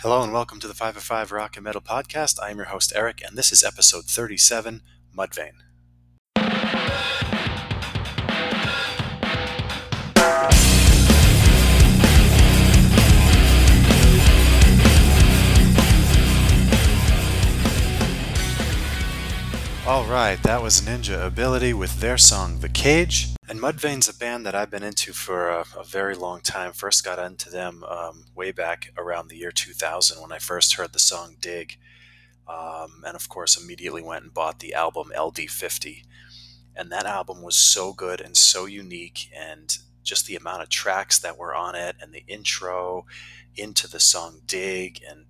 Hello and welcome to the 5 of 5 Rock and Metal Podcast. I am your host, Eric, and this is episode 37 Mudvayne. Alright, that was Ninja Ability with their song The Cage. And Mudvayne's a band that I've been into for a, a very long time. First got into them um, way back around the year 2000 when I first heard the song Dig. Um, and of course, immediately went and bought the album LD50. And that album was so good and so unique, and just the amount of tracks that were on it, and the intro into the song Dig, and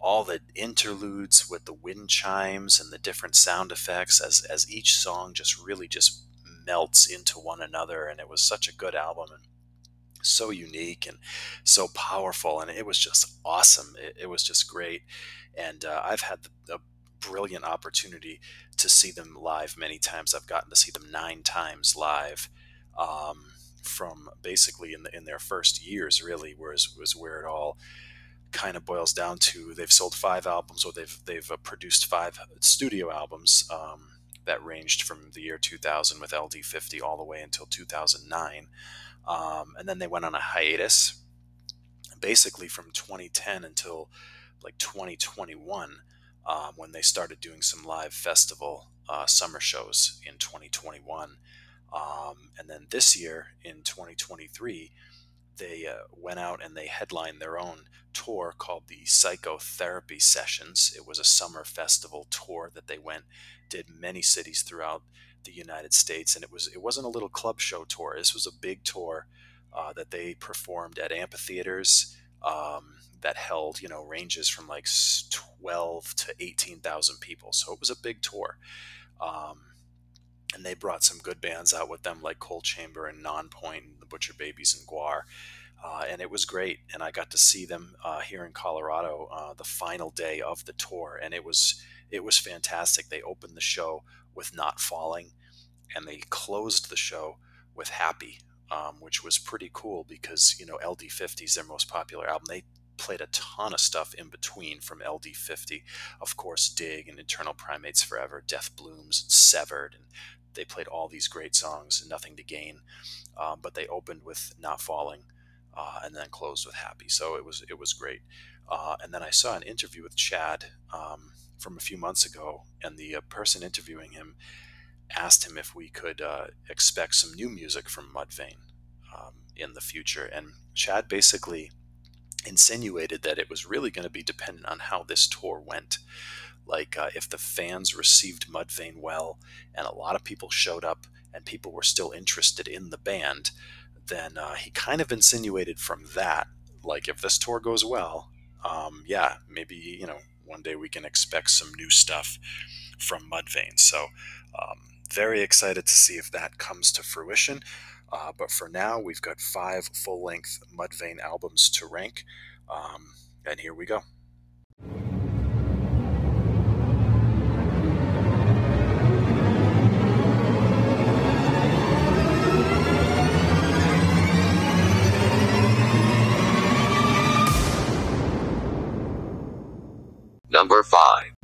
all the interludes with the wind chimes and the different sound effects as, as each song just really just melts into one another and it was such a good album and so unique and so powerful and it was just awesome. It, it was just great. And uh, i've had a brilliant opportunity to see them live many times. I've gotten to see them nine times live um, from basically in, the, in their first years really was, was where it all kind of boils down to they've sold five albums or they've they've uh, produced five studio albums um, that ranged from the year 2000 with LD50 all the way until 2009, um, and then they went on a hiatus, basically from 2010 until like 2021 um, when they started doing some live festival uh, summer shows in 2021, um, and then this year in 2023 they uh, went out and they headlined their own tour called the Psychotherapy Sessions. It was a summer festival tour that they went, did many cities throughout the United States, and it was it wasn't a little club show tour. This was a big tour uh, that they performed at amphitheaters um, that held you know ranges from like twelve to eighteen thousand people. So it was a big tour. Um, and they brought some good bands out with them like Coal Chamber and Nonpoint, the Butcher Babies and GWAR. Uh, and it was great. And I got to see them uh, here in Colorado uh, the final day of the tour, and it was it was fantastic. They opened the show with "Not Falling," and they closed the show with "Happy," um, which was pretty cool because you know LD50 is their most popular album. They played a ton of stuff in between from LD50, of course, Dig and Internal Primates Forever, Death Blooms, and Severed, and they played all these great songs, and Nothing to Gain. Um, but they opened with Not Falling uh, and then closed with Happy. So it was it was great. Uh, and then I saw an interview with Chad um, from a few months ago, and the uh, person interviewing him asked him if we could uh, expect some new music from Mudvayne um, in the future. And Chad basically insinuated that it was really going to be dependent on how this tour went. Like uh, if the fans received Mudvayne well, and a lot of people showed up, and people were still interested in the band, then uh, he kind of insinuated from that, like if this tour goes well, um, yeah, maybe you know one day we can expect some new stuff from Mudvayne. So um, very excited to see if that comes to fruition. Uh, but for now, we've got five full-length Mudvayne albums to rank, um, and here we go. Number 5.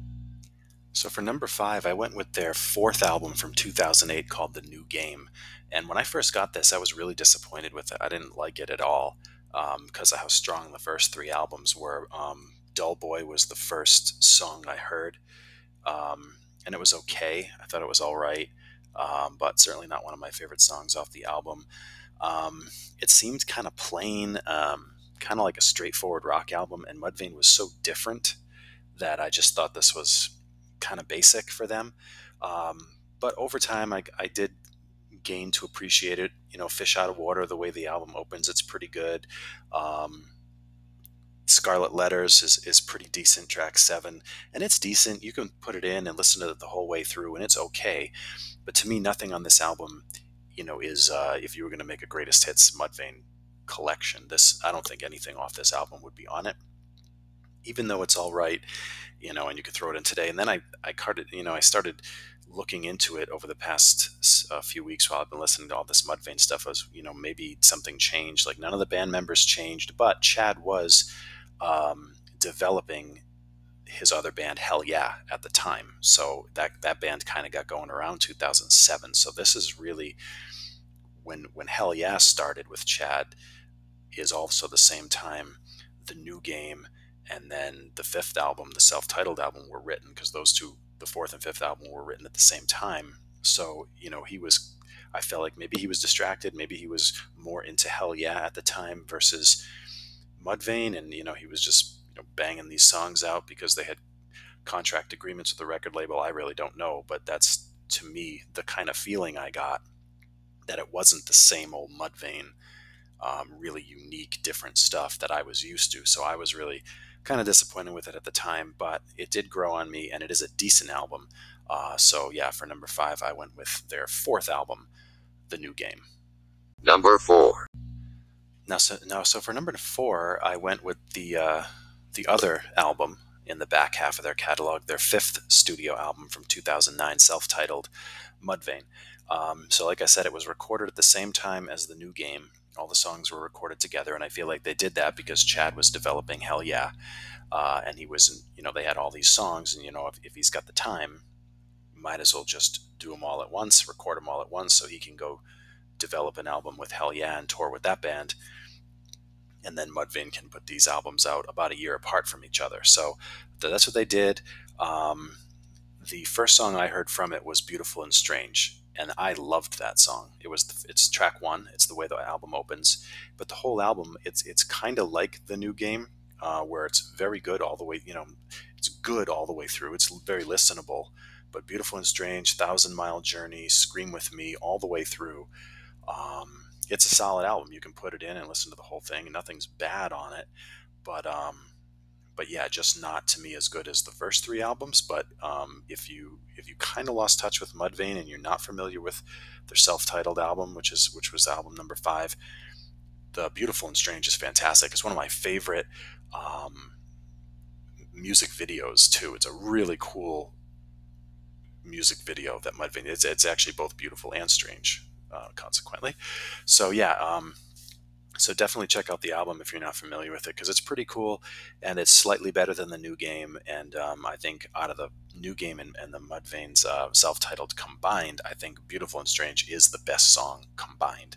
So for number five, I went with their fourth album from 2008 called The New Game. And when I first got this, I was really disappointed with it. I didn't like it at all um, because of how strong the first three albums were. Um, Dull Boy was the first song I heard, um, and it was okay. I thought it was all right, um, but certainly not one of my favorite songs off the album. Um, it seemed kind of plain, um, kind of like a straightforward rock album, and Mudvayne was so different that I just thought this was kind of basic for them. Um, but over time, I, I, did gain to appreciate it. You know, Fish Out of Water, the way the album opens, it's pretty good. Um, Scarlet Letters is, is pretty decent, track seven, and it's decent. You can put it in and listen to it the whole way through, and it's okay. But to me, nothing on this album, you know, is uh, if you were going to make a greatest hits Mudvayne collection. This I don't think anything off this album would be on it even though it's all right, you know, and you could throw it in today. And then I, I carded, you know, I started looking into it over the past uh, few weeks while I've been listening to all this Mudvayne stuff. Was, you know, maybe something changed. Like none of the band members changed, but Chad was um, developing his other band Hellyeah at the time. So that that band kind of got going around 2007. So this is really when when Hellyeah started with Chad is also the same time the new game and then the fifth album, the self-titled album were written because those two the fourth and fifth album were written at the same time. So, you know, he was I felt like maybe he was distracted, maybe he was more into Hellyeah at the time versus Mudvayne and you know, he was just you know, banging these songs out because they had contract agreements with the record label. I really don't know, but that's to me the kind of feeling I got that it wasn't the same old Mudvayne, um, really unique, different stuff that I was used to. So I was really kind of disappointed with it at the time, but it did grow on me, and it is a decent album. Uh, so yeah, for number five, I went with their fourth album, The New Game. Number four. Now, so now, so for number four, I went with the uh, the other album in the back half of their catalog, their fifth studio album from 2009, self-titled Mudvayne. Um, so, like I said, it was recorded at the same time as the new game. All the songs were recorded together, and I feel like they did that because Chad was developing Hellyeah, uh, and he wasn't. you know, they had all these songs, and you know, if, if he's got the time, might as well just do them all at once, record them all at once, so he can go develop an album with Hellyeah and tour with that band and then Mudvayne can put these albums out about a year apart from each other. So that's what they did. Um, the first song I heard from it was "Beautiful and Strange," and I loved that song. It was the, it's track one. It's the way the album opens, but the whole album it's it's kind of like the new game, uh, where it's very good all the way. You know, it's good all the way through. It's very listenable. But "Beautiful and Strange," "Thousand Mile Journey," "Scream with Me," all the way through. Um, it's a solid album. You can put it in and listen to the whole thing. Nothing's bad on it, but um, but yeah, just not to me as good as the first three albums. But um, if you if you kind of lost touch with Mudvayne and you're not familiar with their self-titled album, which is which was album number five, the Beautiful and Strange is fantastic. It's one of my favorite um, music videos too. It's a really cool music video that Mudvayne. It's it's actually both beautiful and strange uh, consequently. So yeah, um, so definitely check out the album if you're not familiar with it because it's pretty cool and it's slightly better than the new game. And um, I think out of the new game and, and the Mudvayne's uh, self-titled combined, I think "Beautiful and Strange" is the best song combined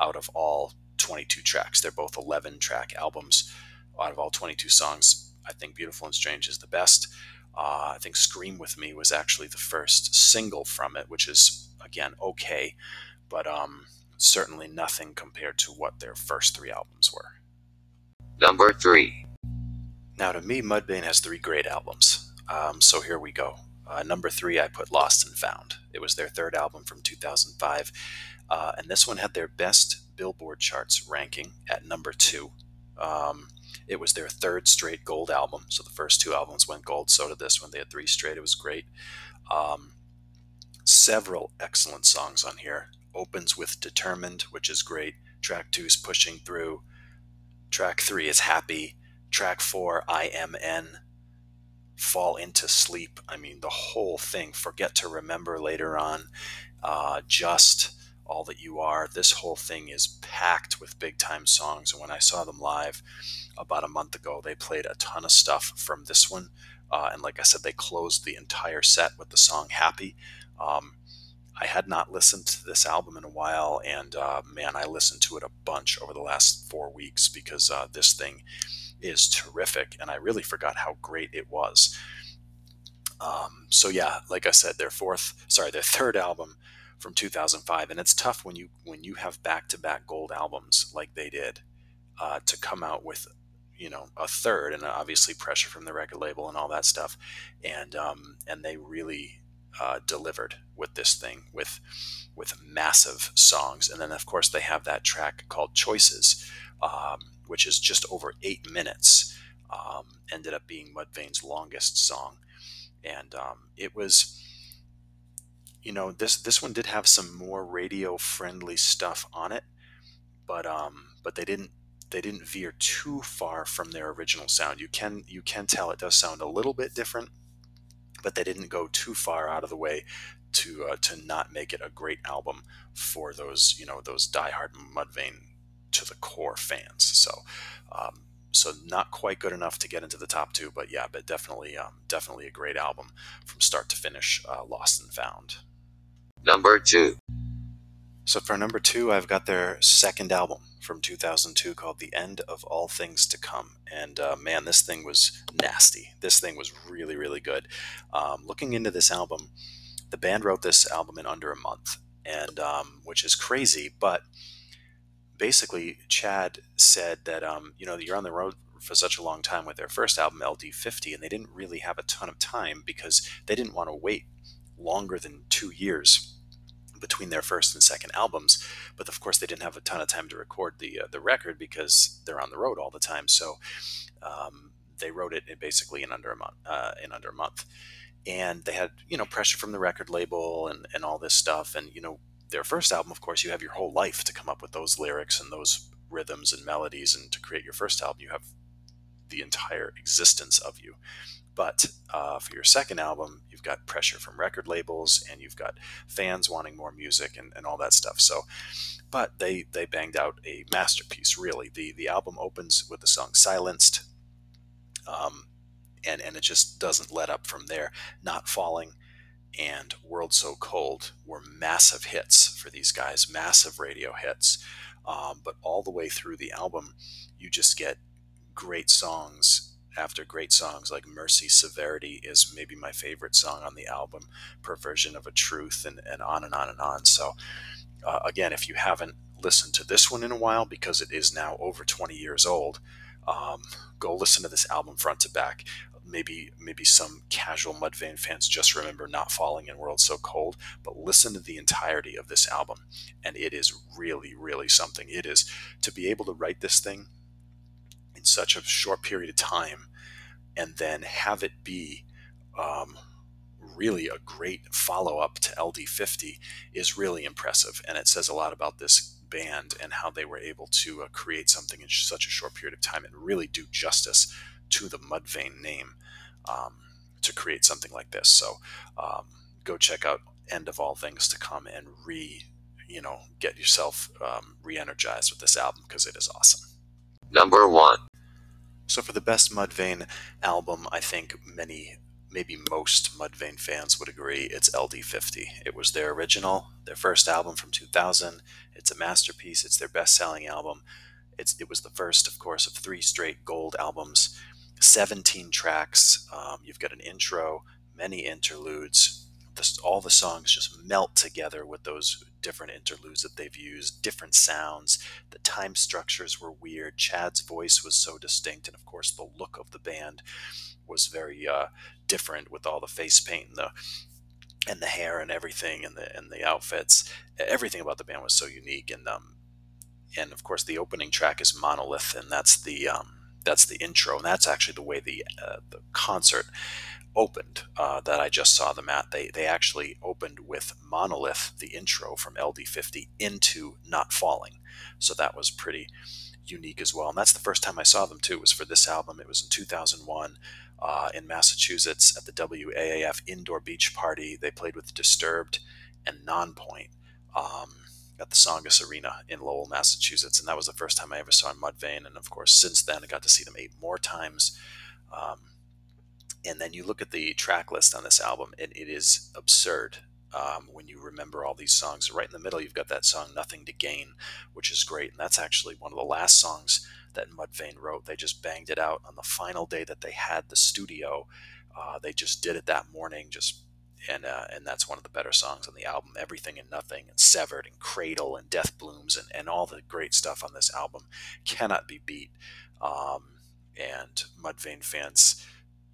out of all 22 tracks. They're both 11 track albums. Out of all 22 songs, I think "Beautiful and Strange" is the best. Uh, I think "Scream with Me" was actually the first single from it, which is again okay but um, certainly nothing compared to what their first three albums were. Number three. Now, to me, Mudvayne has three great albums. Um, so here we go. Uh, number three, I put Lost and Found. It was their third album from 2005. Uh, and this one had their best Billboard charts ranking at number two. Um, it was their third straight gold album. So the first two albums went gold. So did this one. They had three straight. It was great. Um, several excellent songs on here opens with Determined, which is great. Track two is Pushing Through. Track three is Happy. Track four, I Am N. Fall into Sleep. I mean, the whole thing. Forget to Remember later on. Uh, just All That You Are. This whole thing is packed with big time songs. And when I saw them live about a month ago, they played a ton of stuff from this one. Uh, and like I said, they closed the entire set with the song Happy. Um, I had not listened to this album in a while, and uh, man, I listened to it a bunch over the last four weeks because uh, this thing is terrific, and I really forgot how great it was. Um, so yeah, like I said, their fourth, sorry, their third album from 2005, and it's tough when you when you have back-to-back gold albums like they did uh, to come out with you know a third and obviously pressure from the record label and all that stuff and um, and they really uh, delivered with this thing with with massive songs. And then of course they have that track called choices um, which is just over eight minutes um, ended up being mudvayne's longest song. And um, it was you know this this one did have some more radio friendly stuff on it but um but they didn't they didn't veer too far from their original sound. You can you can tell it does sound a little bit different but they didn't go too far out of the way to uh, to not make it a great album for those you know those diehard Mudvayne to the core fans. So um, so not quite good enough to get into the top two, but yeah, but definitely, um, definitely a great album from start to finish. Uh, Lost and Found. Number 2. So for number two, I've got their second album from 2002 called "The End of All Things to Come," and uh, man, this thing was nasty. This thing was really, really good. Um, looking into this album, the band wrote this album in under a month, and um, which is crazy, but basically, Chad said that um, you know you're on the road for such a long time with their first album LD50, and they didn't really have a ton of time because they didn't want to wait longer than two years between their first and second albums. But of course, they didn't have a ton of time to record the uh, the record because they're on the road all the time. So um, they wrote it basically in under a month. Uh, in under a month, and they had you know pressure from the record label and and all this stuff. And you know their first album, of course, you have your whole life to come up with those lyrics and those rhythms and melodies, and to create your first album, you have the entire existence of you. But uh, for your second album, you've got pressure from record labels and you've got fans wanting more music and, and all that stuff. So, but they they banged out a masterpiece. Really, the the album opens with the song "Silenced," um, and and it just doesn't let up from there. Not falling and World So Cold were massive hits for these guys, massive radio hits. Um, but all the way through the album, you just get great songs after great songs like Mercy Severity is maybe my favorite song on the album, Perversion of a Truth, and, and on and on and on. So, uh, again, if you haven't listened to this one in a while, because it is now over 20 years old, um, go listen to this album front to back. Maybe maybe some casual Mudvayne fans just remember not falling in World So Cold, but listen to the entirety of this album, and it is really really something. It is to be able to write this thing in such a short period of time and then have it be um, really a great follow up to LD50 is really impressive. And it says a lot about this band and how they were able to uh, create something in such a short period of time and really do justice to the Mudvayne name um, to create something like this. So um, go check out End of All Things to Come and re, you know, get yourself um, re-energized with this album because it is awesome. Number one. So for the best Mudvayne album, I think many, maybe most Mudvayne fans would agree it's LD50. It was their original, their first album from 2000. It's a masterpiece. It's their best-selling album. It's, it was the first, of course, of three straight gold albums, 17 tracks. Um, you've got an intro, many interludes. This, all the songs just melt together with those different interludes that they've used, different sounds. The time structures were weird. Chad's voice was so distinct, and of course, the look of the band was very uh, different with all the face paint and the and the hair and everything and the and the outfits. Everything about the band was so unique, and um, and of course, the opening track is Monolith, and that's the um, that's the intro, and that's actually the way the uh, the concert opened uh, that I just saw them at. They they actually opened with Monolith, the intro from LD50, into Not Falling. So that was pretty unique as well. And that's the first time I saw them too. It Was for this album. It was in 2001 uh, in Massachusetts at the WAAF Indoor Beach Party. They played with Disturbed and Nonpoint. Um, at the Tsongas Arena in Lowell, Massachusetts, and that was the first time I ever saw Mudvayne. And of course, since then, I got to see them eight more times. Um, and then you look at the track list on this album, and it is absurd. Um, when you remember all these songs, right in the middle, you've got that song "Nothing to Gain," which is great, and that's actually one of the last songs that Mudvayne wrote. They just banged it out on the final day that they had the studio. Uh, they just did it that morning, just and uh, and that's one of the better songs on the album. Everything and Nothing, and Severed, and Cradle, and Death Blooms, and, and all the great stuff on this album cannot be beat. Um, and Mudvayne fans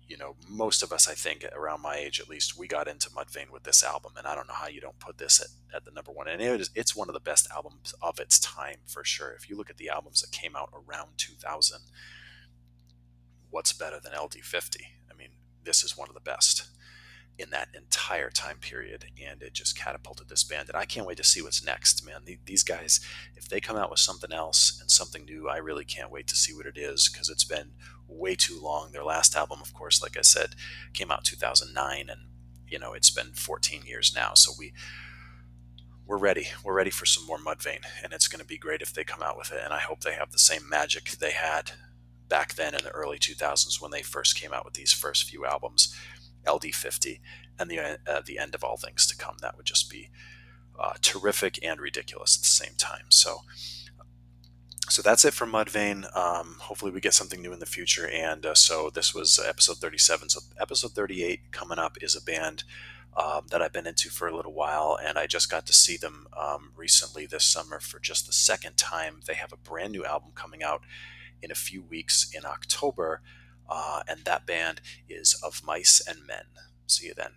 you know, most of us, I think, around my age at least, we got into Mudvayne with this album, and I don't know how you don't put this at, at the number one. And it is, it's one of the best albums of its time for sure. If you look at the albums that came out around 2000, what's better than LD50? I mean, this is one of the best in that entire time period, and it just catapulted this band. And I can't wait to see what's next, man. These guys, if they come out with something else and something new, I really can't wait to see what it is because it's been way too long. Their last album, of course, like I said, came out 2009, and you know it's been 14 years now. So we we're ready. We're ready for some more Mudvayne, and it's going to be great if they come out with it. And I hope they have the same magic they had back then in the early 2000s when they first came out with these first few albums, LD50, and the uh, the end of all things to come. That would just be uh, terrific and ridiculous at the same time. So. So that's it for Mudvayne. Um, hopefully, we get something new in the future. And uh, so, this was episode 37. So, episode 38 coming up is a band um, that I've been into for a little while, and I just got to see them um, recently this summer for just the second time. They have a brand new album coming out in a few weeks in October, uh, and that band is Of Mice and Men. See you then.